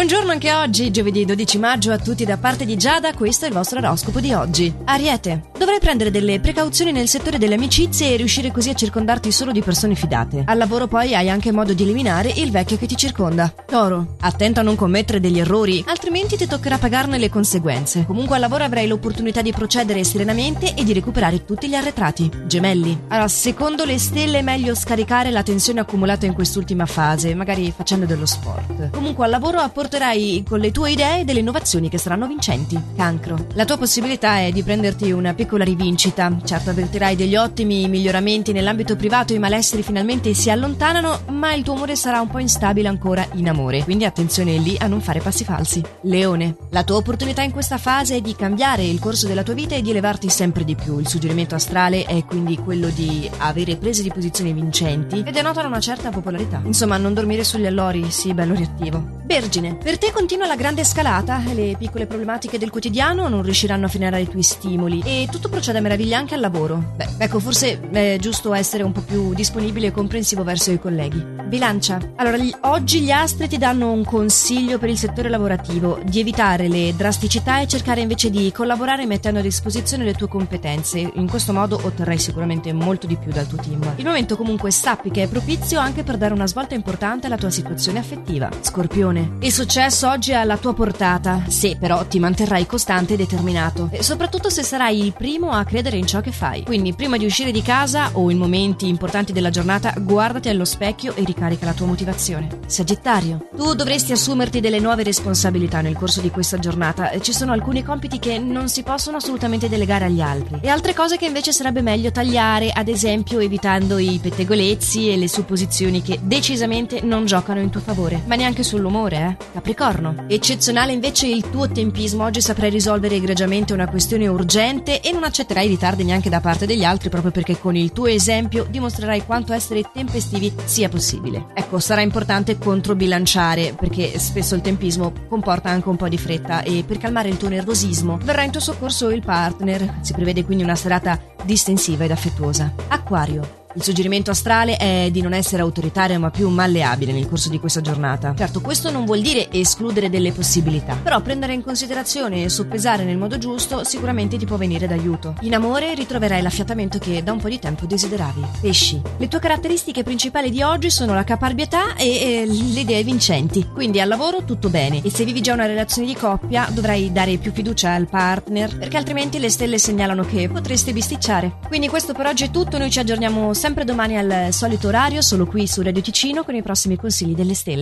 Buongiorno anche oggi, giovedì 12 maggio a tutti da parte di Giada, questo è il vostro oroscopo di oggi. Ariete, dovrai prendere delle precauzioni nel settore delle amicizie e riuscire così a circondarti solo di persone fidate. Al lavoro poi hai anche modo di eliminare il vecchio che ti circonda. Toro, attento a non commettere degli errori, altrimenti ti toccherà pagarne le conseguenze. Comunque al lavoro avrai l'opportunità di procedere serenamente e di recuperare tutti gli arretrati. Gemelli, allora secondo le stelle è meglio scaricare la tensione accumulata in quest'ultima fase, magari facendo dello sport. Comunque al lavoro apporterai con le tue idee delle innovazioni che saranno vincenti. Cancro. La tua possibilità è di prenderti una piccola rivincita. Certo avvertirai degli ottimi miglioramenti nell'ambito privato, i malesseri finalmente si allontanano, ma il tuo umore sarà un po' instabile ancora in amore. Quindi attenzione lì a non fare passi falsi. Leone. La tua opportunità in questa fase è di cambiare il corso della tua vita e di elevarti sempre di più. Il suggerimento astrale è quindi quello di avere prese di posizione vincenti e denotano una certa popolarità. Insomma, non dormire sugli allori, sì, bello reattivo. Vergine, per te continua la grande scalata, le piccole problematiche del quotidiano non riusciranno a frenare i tuoi stimoli e tutto procede a meraviglia anche al lavoro. Beh, ecco, forse è giusto essere un po' più disponibile e comprensivo verso i colleghi. Bilancia. Allora, gli, oggi gli astri ti danno un consiglio per il settore lavorativo, di evitare le drasticità e cercare invece di collaborare mettendo a disposizione le tue competenze. In questo modo otterrai sicuramente molto di più dal tuo team. Il momento comunque sappi che è propizio anche per dare una svolta importante alla tua situazione affettiva. Scorpione. Il successo oggi è alla tua portata, se però ti manterrai costante e determinato, e soprattutto se sarai il primo a credere in ciò che fai. Quindi, prima di uscire di casa o in momenti importanti della giornata, guardati allo specchio e ricarica la tua motivazione. Sagittario, tu dovresti assumerti delle nuove responsabilità nel corso di questa giornata. Ci sono alcuni compiti che non si possono assolutamente delegare agli altri, e altre cose che invece sarebbe meglio tagliare, ad esempio evitando i pettegolezzi e le supposizioni che decisamente non giocano in tuo favore, ma neanche sull'umore amore, eh? Capricorno. Eccezionale invece il tuo tempismo. Oggi saprai risolvere egregiamente una questione urgente e non accetterai ritardi neanche da parte degli altri proprio perché con il tuo esempio dimostrerai quanto essere tempestivi sia possibile. Ecco, sarà importante controbilanciare perché spesso il tempismo comporta anche un po' di fretta e per calmare il tuo nervosismo verrà in tuo soccorso il partner. Si prevede quindi una serata distensiva ed affettuosa. Acquario. Il suggerimento astrale è di non essere autoritario ma più malleabile nel corso di questa giornata. Certo, questo non vuol dire escludere delle possibilità, però prendere in considerazione e soppesare nel modo giusto sicuramente ti può venire d'aiuto. In amore ritroverai l'affiatamento che da un po' di tempo desideravi. Pesci. Le tue caratteristiche principali di oggi sono la caparbietà e, e le idee vincenti, quindi al lavoro tutto bene e se vivi già una relazione di coppia dovrai dare più fiducia al partner perché altrimenti le stelle segnalano che potreste bisticciare. Quindi questo per oggi è tutto, noi ci aggiorniamo sempre domani al solito orario, solo qui su Radio Ticino con i prossimi consigli delle stelle.